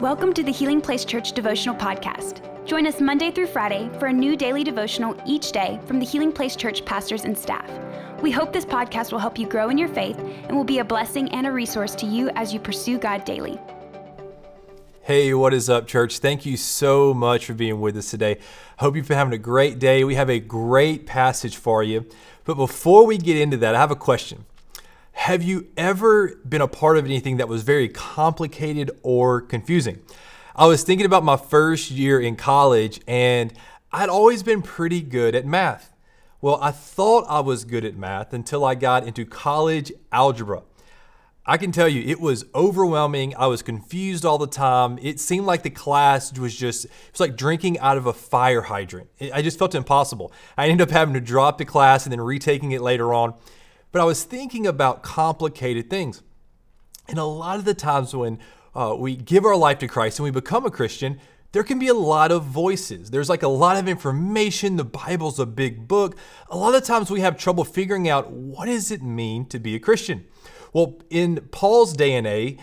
Welcome to the Healing Place Church Devotional Podcast. Join us Monday through Friday for a new daily devotional each day from the Healing Place Church pastors and staff. We hope this podcast will help you grow in your faith and will be a blessing and a resource to you as you pursue God daily. Hey, what is up, church? Thank you so much for being with us today. Hope you've been having a great day. We have a great passage for you. But before we get into that, I have a question. Have you ever been a part of anything that was very complicated or confusing? I was thinking about my first year in college and I'd always been pretty good at math. Well, I thought I was good at math until I got into college algebra. I can tell you, it was overwhelming. I was confused all the time. It seemed like the class was just, it was like drinking out of a fire hydrant. I just felt impossible. I ended up having to drop the class and then retaking it later on. But I was thinking about complicated things. And a lot of the times when uh, we give our life to Christ and we become a Christian, there can be a lot of voices. There's like a lot of information. The Bible's a big book. A lot of times we have trouble figuring out what does it mean to be a Christian. Well, in Paul's day and age,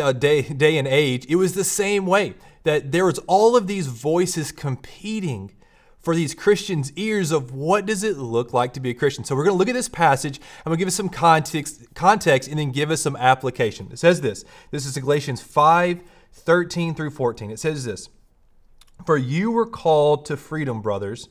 uh, day, day and age, it was the same way that there was all of these voices competing for these Christians' ears of what does it look like to be a Christian. So we're going to look at this passage. I'm going to give us some context, context and then give us some application. It says this. This is Galatians 5, 13 through 14. It says this. For you were called to freedom, brothers.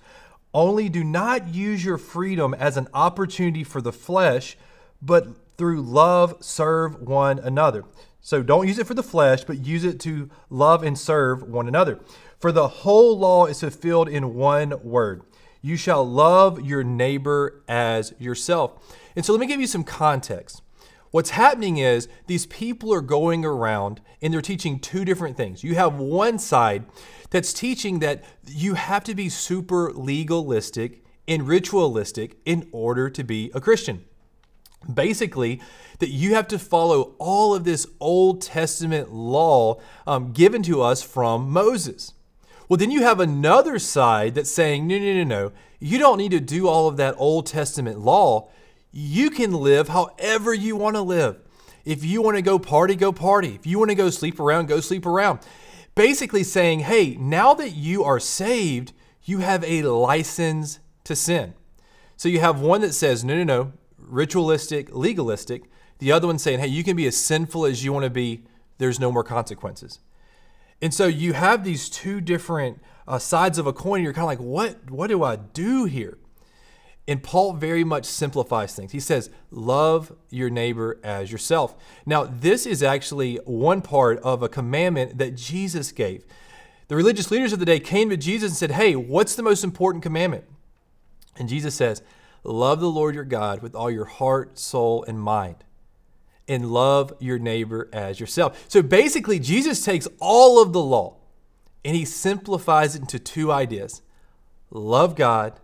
Only do not use your freedom as an opportunity for the flesh, but through love serve one another. So don't use it for the flesh, but use it to love and serve one another. For the whole law is fulfilled in one word you shall love your neighbor as yourself. And so let me give you some context. What's happening is these people are going around and they're teaching two different things. You have one side that's teaching that you have to be super legalistic and ritualistic in order to be a Christian. Basically, that you have to follow all of this Old Testament law um, given to us from Moses. Well, then you have another side that's saying, no, no, no, no. You don't need to do all of that Old Testament law. You can live however you want to live. If you want to go party, go party. If you want to go sleep around, go sleep around. Basically saying, hey, now that you are saved, you have a license to sin. So you have one that says, no, no, no, ritualistic, legalistic. The other one saying, hey, you can be as sinful as you want to be, there's no more consequences. And so you have these two different uh, sides of a coin. You're kind of like, what, what do I do here? And Paul very much simplifies things. He says, Love your neighbor as yourself. Now, this is actually one part of a commandment that Jesus gave. The religious leaders of the day came to Jesus and said, Hey, what's the most important commandment? And Jesus says, Love the Lord your God with all your heart, soul, and mind and love your neighbor as yourself. So basically, Jesus takes all of the law and he simplifies it into two ideas love God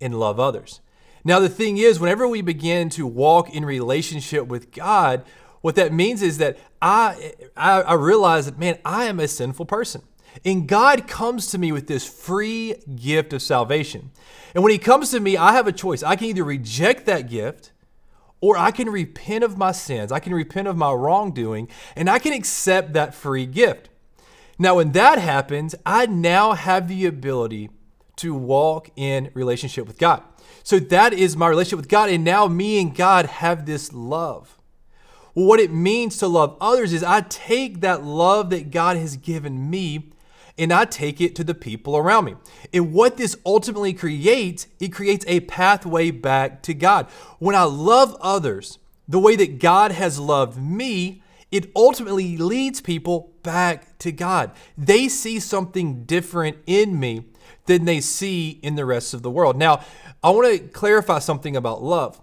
and love others. Now, the thing is, whenever we begin to walk in relationship with God, what that means is that I, I, I realize that, man, I am a sinful person. And God comes to me with this free gift of salvation. And when He comes to me, I have a choice. I can either reject that gift or I can repent of my sins, I can repent of my wrongdoing, and I can accept that free gift. Now, when that happens, I now have the ability to walk in relationship with God. So that is my relationship with God, and now me and God have this love. What it means to love others is I take that love that God has given me and I take it to the people around me. And what this ultimately creates, it creates a pathway back to God. When I love others the way that God has loved me, it ultimately leads people back to God. They see something different in me than they see in the rest of the world. Now, I want to clarify something about love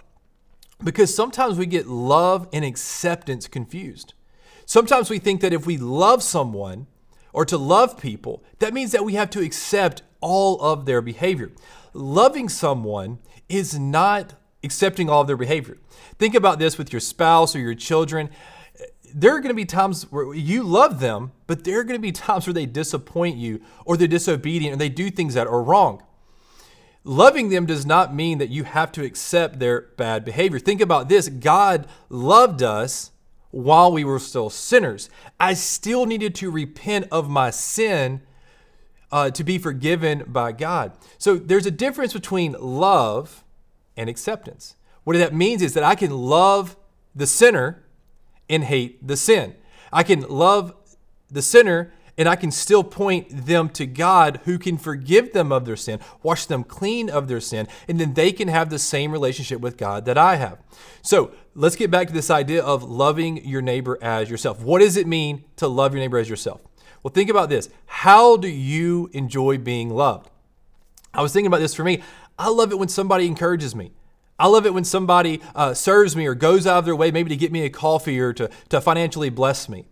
because sometimes we get love and acceptance confused. Sometimes we think that if we love someone, or to love people, that means that we have to accept all of their behavior. Loving someone is not accepting all of their behavior. Think about this with your spouse or your children. There are going to be times where you love them, but there are going to be times where they disappoint you or they're disobedient or they do things that are wrong. Loving them does not mean that you have to accept their bad behavior. Think about this God loved us while we were still sinners. I still needed to repent of my sin uh, to be forgiven by God. So there's a difference between love and acceptance. What that means is that I can love the sinner and hate the sin. I can love the sinner and I can still point them to God who can forgive them of their sin, wash them clean of their sin, and then they can have the same relationship with God that I have. So let's get back to this idea of loving your neighbor as yourself. What does it mean to love your neighbor as yourself? Well, think about this. How do you enjoy being loved? I was thinking about this for me. I love it when somebody encourages me. I love it when somebody uh, serves me or goes out of their way maybe to get me a coffee or to, to financially bless me.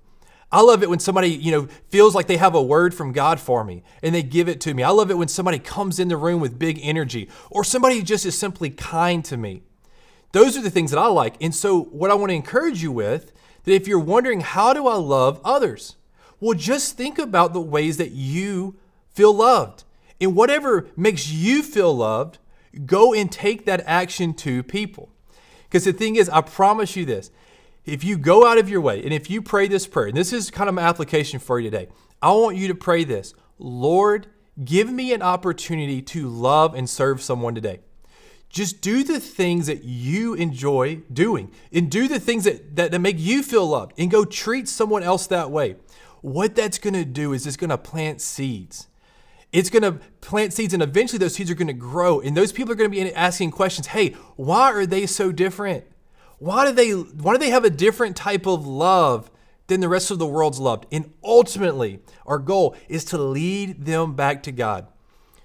I love it when somebody, you know, feels like they have a word from God for me and they give it to me. I love it when somebody comes in the room with big energy or somebody just is simply kind to me. Those are the things that I like. And so what I want to encourage you with that if you're wondering how do I love others? Well, just think about the ways that you feel loved. And whatever makes you feel loved, go and take that action to people. Because the thing is, I promise you this if you go out of your way and if you pray this prayer, and this is kind of my application for you today, I want you to pray this Lord, give me an opportunity to love and serve someone today. Just do the things that you enjoy doing and do the things that, that, that make you feel loved and go treat someone else that way what that's going to do is it's going to plant seeds. It's going to plant seeds, and eventually those seeds are going to grow. And those people are going to be asking questions Hey, why are they so different? Why do they, why do they have a different type of love than the rest of the world's loved? And ultimately, our goal is to lead them back to God.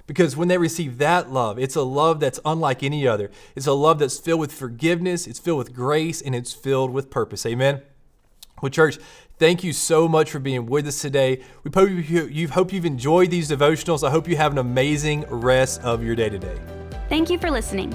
Because when they receive that love, it's a love that's unlike any other. It's a love that's filled with forgiveness, it's filled with grace, and it's filled with purpose. Amen. Well, church, Thank you so much for being with us today. We hope you hope you've enjoyed these devotionals. I hope you have an amazing rest of your day today. Thank you for listening.